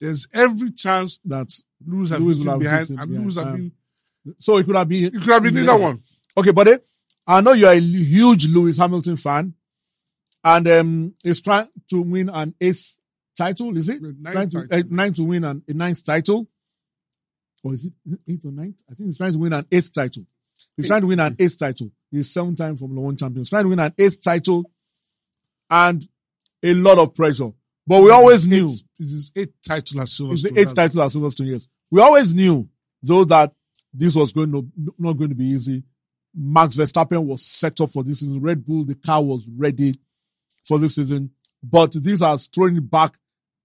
there's every chance that Lewis had Lewis hit would him have behind, and behind, Lewis had yeah. been. so it could have been. It could have been either one. Okay, buddy. I know you're a huge Lewis Hamilton fan, and um, he's trying to win an ace title. Is it trying to title. uh, nine to win an, a ninth title, or is it eighth or ninth? I think he's trying to win an ace title. He's trying to win an ace title. He's seven-time Formula One champion. He's trying to win an ace title, and a lot of pressure. But we always knew It's his eighth title at Silverstone. it's the eighth title at Silverstone. Yes, we always knew though that this was going to not going to be easy. Max Verstappen was set up for this season. Red Bull, the car was ready for this season, but these are thrown back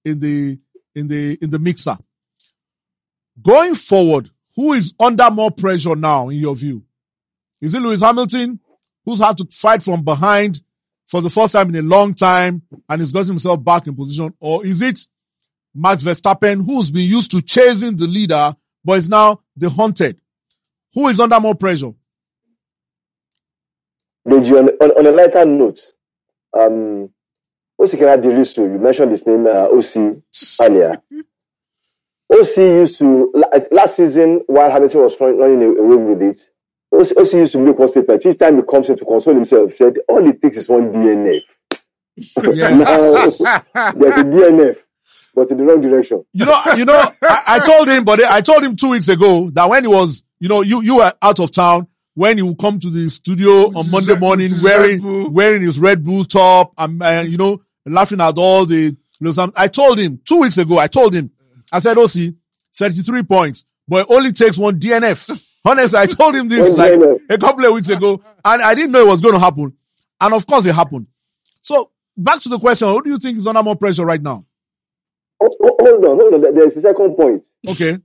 in the in the in the mixer. Going forward, who is under more pressure now, in your view? Is it Lewis Hamilton, who's had to fight from behind for the first time in a long time and he's got himself back in position, or is it Max Verstappen, who's been used to chasing the leader, but is now the hunted. Who is under more pressure? On, on, on a lighter note, um, Osikana Dirisu, you mentioned his name, uh, OC, earlier. OC used to, la- last season, while Hamilton was running away with it, OC, OC used to make one statement. Each time he comes in to console himself, he said, all it takes is one DNF. Yes. Now, there's a DNF, but in the wrong direction. you know, you know, I, I told him, but I told him two weeks ago that when he was, you know, you, you were out of town, when he would come to the studio on Monday Red- morning with his Red wearing, wearing his Red Bull top and, uh, you know, laughing at all the, I told him two weeks ago, I told him, I said, OC, 33 points, but it only takes one DNF. Honestly, I told him this like a couple of weeks ago, and I didn't know it was going to happen. And of course, it happened. So back to the question: Who do you think is under more pressure right now? Oh, oh, hold on, hold on. There's a second point. Okay,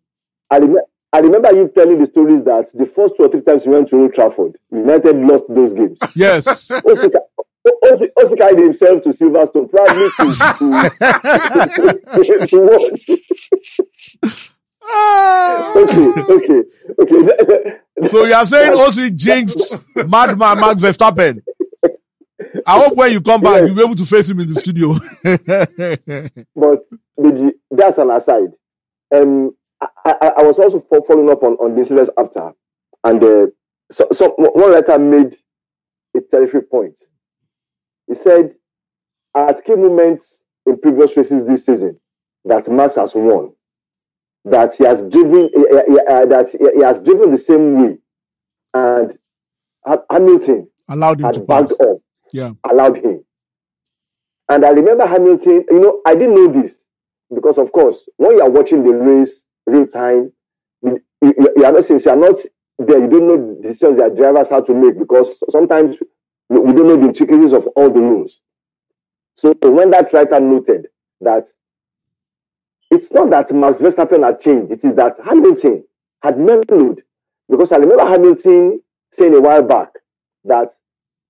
I, rem- I remember you telling the stories that the first two or three times you went to Old Trafford, United lost those games. yes, Osika, Osi- Osi carried himself to Silverstone, probably to, to, to watch. Okay, okay, okay. so you are saying OC jinxed madman Max Verstappen. I hope when you come back, you'll be able to face him in the studio. but that's an aside. Um, I, I, was also following up on, on the incidents after, and uh, so, so one writer made a terrific point. He said, at key moments in previous races this season that Max has won, that he has driven uh, uh, that he has driven the same way, and Hamilton allowed him to pass. up, Yeah. allowed him. And I remember Hamilton. You know, I didn't know this because, of course, when you are watching the race real time, you, are not since you are not there, you don't know the decisions that drivers have to make because sometimes we we don't know the intricacies of all the rules. So when that writer noted that it's not that Max Verstappen had changed, it is that Hamilton had mellowed. Because I remember Hamilton saying a while back that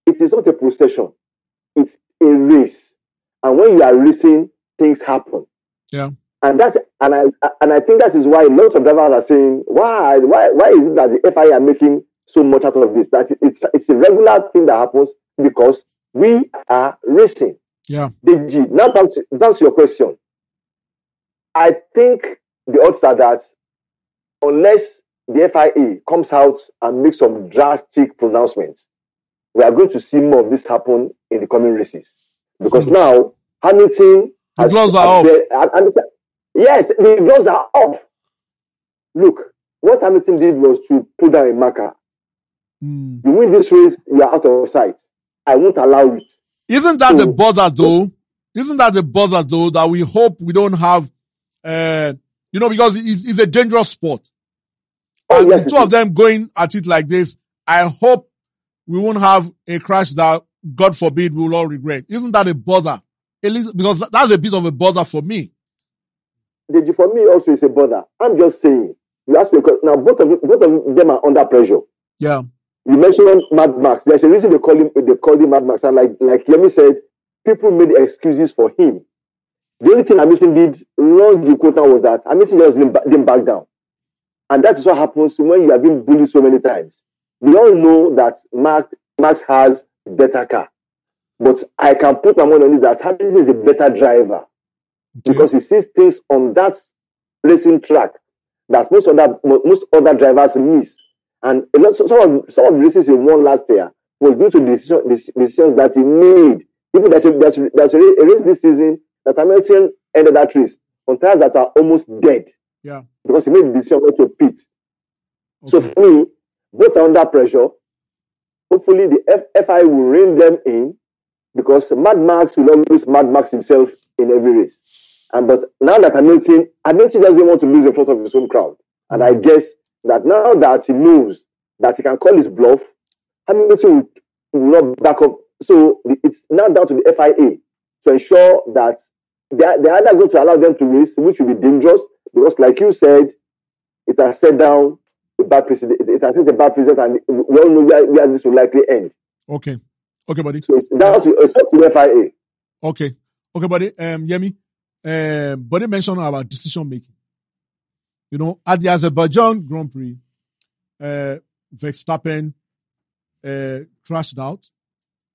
it is not a procession, it's a race. And when you are racing, things happen. Yeah. And that's and I and I think that is why a lot of drivers are saying, why why why is it that the FIA are making so much out of this? That it's it's a regular thing that happens because we are racing. Yeah. Deji, now back to, back to your question. I think the odds are that unless the FIA comes out and makes some drastic pronouncements, we are going to see more of this happen in the coming races. Because hmm. now Hamilton The gloves are off. the- and- and- yes, the gloves are off. Look, what Hamilton did was to put down a marker. Mm. You win this race, you are out of sight. I won't allow it. Isn't that a bother though? Isn't that a bother though that we hope we don't have, uh, you know, because it's, it's a dangerous sport. Oh, and yes, the two of them going at it like this, I hope we won't have a crash that, God forbid, we will all regret. Isn't that a bother? At least, because that's a bit of a bother for me. Deji, for me also is a bother. I'm just saying. You ask me because now both of both of them are under pressure. Yeah. You mentioned Mad Max. There's a reason they call him they call him Mad Max. And like like Yemi said, people made excuses for him. The only thing Hamilton did wrong the quota was that Hamilton just didn't, ba- didn't back down. And that is what happens when you have been bullied so many times. We all know that Max Max has better car. But I can put my money on it that Hamilton is a better driver. Because he sees things on that racing track that most other most other drivers miss. And a lot, some of some of the races he won last year was due to decision, decisions that he made. Even there's a, there's, there's a race this season that Hamilton ended that race on tires that are almost hmm. dead Yeah. because he made the decision not to pit. So Okay. for me, both are under pressure. Hopefully, the F- FI will rein them in because Mad Max will always Mad Max himself in every race. And but now that Hamilton, Hamilton doesn't want to lose in front of his own crowd. And I guess that now that he knows that he can call his bluff, Hamilton will, not back up. So it's now down to the FIA to ensure that they are, they are either going to allow them to race, which will be dangerous because, like you said, it has set down a bad precedent. It, it has set a bad precedent, and we all know where, where this will likely end. Okay. Okay, buddy. So it's down to it's up to the FIA. Okay. Okay, buddy. Um, Yemi, um, buddy mentioned about decision making. You know, at the Azerbaijan Grand Prix, uh, Verstappen, uh, crashed out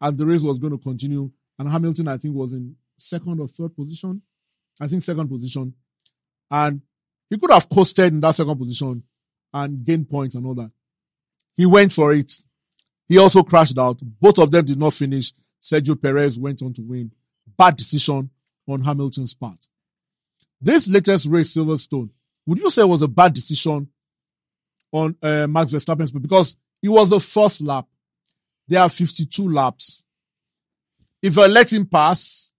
and the race was going to continue. And Hamilton, I think, was in second or third position. I think second position. And he could have coasted in that second position and gained points and all that. He went for it. He also crashed out. Both of them did not finish. Sergio Perez went on to win. Bad decision on Hamilton's part. This latest race, Silverstone, would you say was a bad decision on uh, Max Verstappen's part? Because it was the first lap. There are 52 laps. If I let him pass,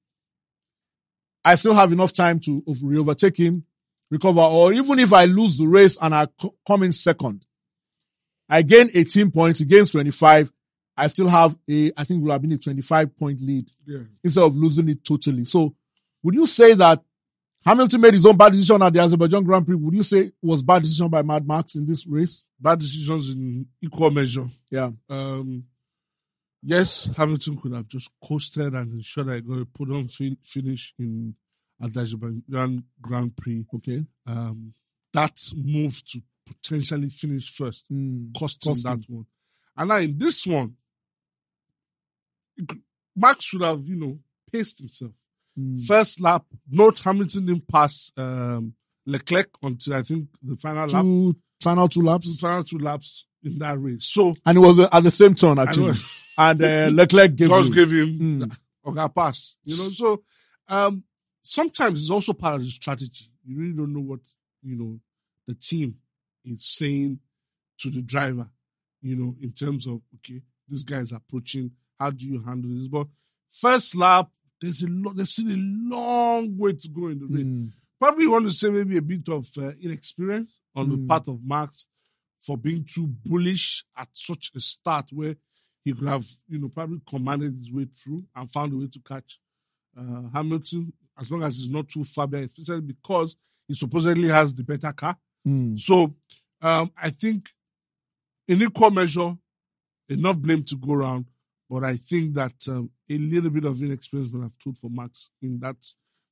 I still have enough time to over- overtake him, recover, or even if I lose the race and I come in second, I gain 18 points, he gains 25. I still have a, I think it will have been a 25 point lead Yeah. instead of losing it totally. So would you say that Hamilton made his own bad decision at the Azerbaijan Grand Prix? Would you say it was bad decision by Mad Max in this race? Bad decisions in equal measure. Yeah. Um, yes, Hamilton could have just coasted and ensured that he got a put on fin- finish in at the Azerbaijan Grand Prix. Okay. Um, that move to potentially finish first Mm. cost him that one. And now in this one, Max should have, you know, paced himself. Mm. First lap, note Hamilton didn't pass um, Leclerc until I think the final lap, Two, final two the laps. final two laps in that race. So And it was uh, at the same turn, I actually. And uh, Leclerc gave just way. gave him Mm. Oga pass. You know, so um, sometimes it's also part of the strategy. You really don't know what you know the team is saying to the driver, you know, in terms of, okay, this guy is approaching. How do you handle this? But first lap, there's a lot, there's still a long way to go in the race. Mm. Probably want to say maybe a bit of uh, inexperience on the Mm. part of Max for being too bullish at such a start where he could have, you know, probably commanded his way through and found a way to catch uh, Hamilton as long as he's not too far behind, especially because he supposedly has the better car. Mm. So um, I think in equal measure, enough blame to go around. But I think that um, a little bit of inexperience would have told for Max in that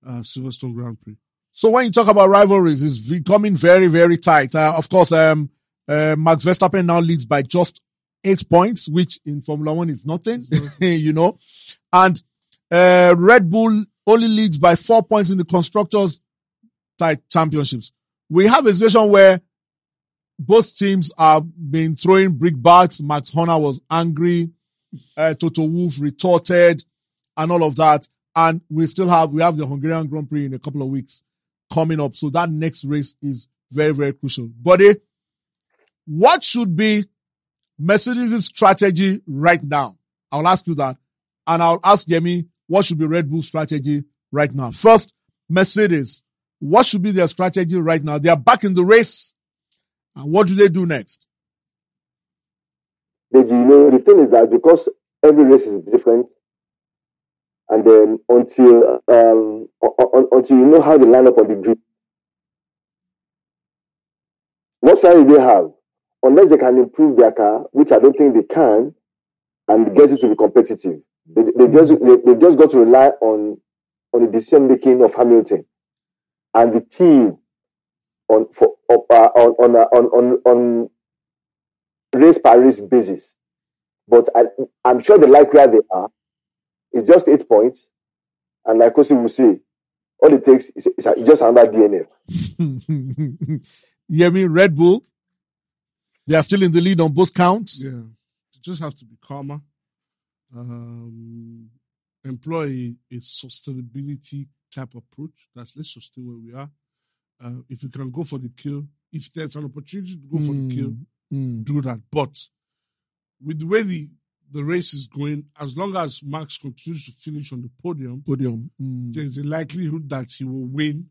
uh, Silverstone Grand Prix. So when you talk about rivalries, it's becoming very, very tight. Uh, of course, um, uh, Max Verstappen now leads by just eight points, which in Formula One is nothing, you know. And uh, Red Bull only leads by four points in the constructors' tight championships. We have a situation where both teams have been throwing brickbats. Max Horner was angry. Uh, Toto Wolff retorted and all of that. And we still have, we have the Hungarian Grand Prix in a couple of weeks coming up. So that next race is very, very crucial. Buddy, what should be Mercedes' strategy right now? I'll ask you that. And I'll ask Yemi, what should be Red Bull's strategy right now? First, Mercedes, what should be their strategy right now? They are back in the race. And what do they do next? Deji, you know, the thing is that because every race is different, and then until um, until you know how they line up on the grid, what do they have? Unless they can improve their car, which I don't think they can, and get it to be competitive, they, they just they, they just got to rely on on the decision making of Hamilton. And the team on for uh, on on uh, on on on race by race basis. But I, I'm sure they like where they are. It's just eight points. And like Kosi will say, all it takes is, is a- just another DNF. Yemi, Red Bull, they are still in the lead on both counts. Yeah. You just have to be calmer. Um, employ a, a sustainability type approach. That's let's sustain where we are. Uh, if you can go for the kill, if there's an opportunity to go for the kill, Mm. do that. But with the way the, the race is going, as long as Max continues to finish on the podium, Podium. Mm. there's a likelihood that he will win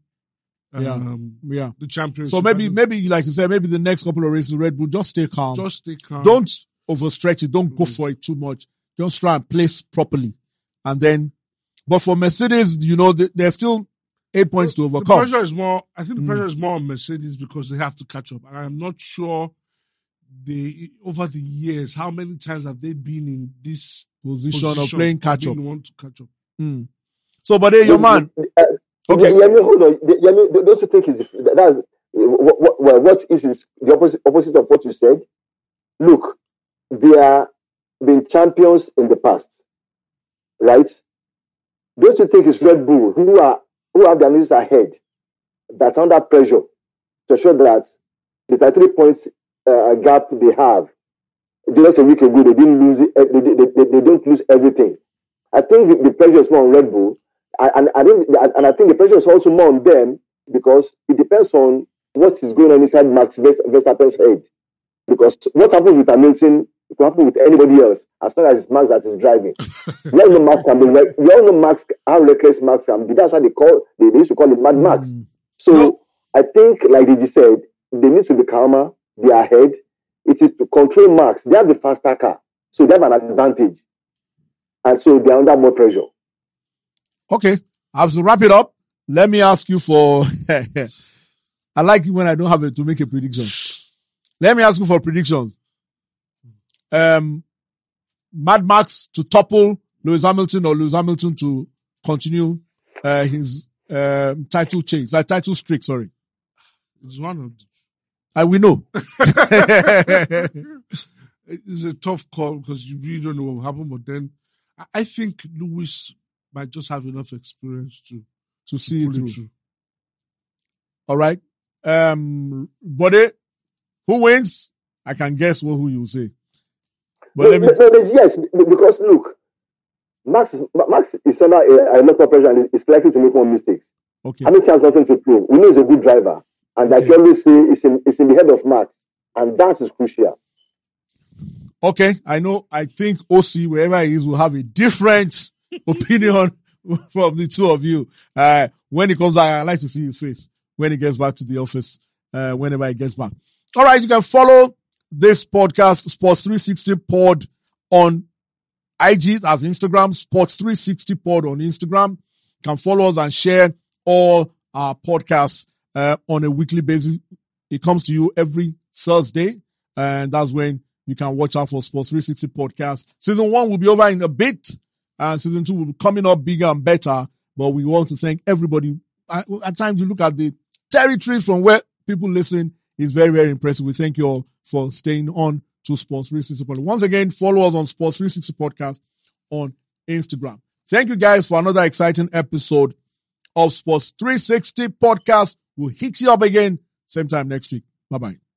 Yeah. um, Yeah. the championship. So maybe, maybe, like you said, maybe the next couple of races, Red Bull, just stay calm. just stay calm. don't overstretch it. Don't go Mhm. for it too much. Just try and place properly. And then, but for Mercedes, you know, they, they're still eight points to The overcome. pressure is more. I think the Mm. pressure is more on Mercedes because they have to catch up, and I'm not sure they over the years how many times have they been in this Position, position of playing catch up. want to catch up. Mm. So, but hey, your man, Uh, Okay. Yeah, Yemi, hold on. Yemi, don't you think is that's what, what, well, what is is the opposite opposite of what you said? Look, they are been champions in the past, right? Don't you think it's Red Bull who are who have their noses ahead that's under pressure to show that the 33 points uh, gap they have just a week ago they didn't lose it, uh, they, they, they, they don't lose everything. I think the, the pressure is more on Red Bull and, and I think and I think the pressure is also more on them because it depends on what is going on inside Max Verstappen's head. Because what happens with Hamilton it can happen with anybody else as long as it's Max that is driving. we all know Max can be re- we all know Max how reckless Max can be. That's why they call they, they used to call him Mad Max. Mm. So No. I think, like Deji said, they need to be calmer. They are ahead. It is to control Max. They have the faster car, so they have an advantage, and so they are under more pressure. okay, I have to wrap it up. Let me ask you for, I like it when I don't have it to make a prediction. Let me ask you for predictions. Um, Mad Max to topple Lewis Hamilton or Lewis Hamilton to continue uh, his um title change, like title streak. Sorry, It's one of the uh, we know. it's a tough call because you really don't know what will happen. But then I- I think Lewis might just have enough experience to to see it pull through. it through. All right. Um, Bode, who wins? I can guess what who you will say. But No, let me, no, no, there's- yes, because look, Max, Max is under a, a lot of pressure and is- is likely to make more mistakes. okay. I mean, he has nothing to prove. We know he's a good driver, And like Okay. you always say, it's in, it's in the head of Max. And that is crucial. Okay, I know. I think OC, wherever he is, will have a different opinion from the two of you. Uh, when he comes back, I like to see his face when he gets back to the office, uh, whenever he gets back. All right, you can follow this podcast, Sports 360 Pod, on IG, as Instagram, Sports 360 Pod on Instagram. You can follow us and share all our podcasts uh, on a weekly basis. It comes to you every Thursday, and that's when you can watch out for Sports 360 podcast. Season one will be over in a bit, and season two will be coming up bigger and better. But we want to thank everybody. At, at times, you look at the territory from where people listen It's very, very impressive. We thank you all for staying on to Sports 360 podcast. Once again, follow us on Sports 360 podcast on Instagram. Thank you guys for another exciting episode of Sports 360 podcast. We'll hit you up again same time next week. Bye bye.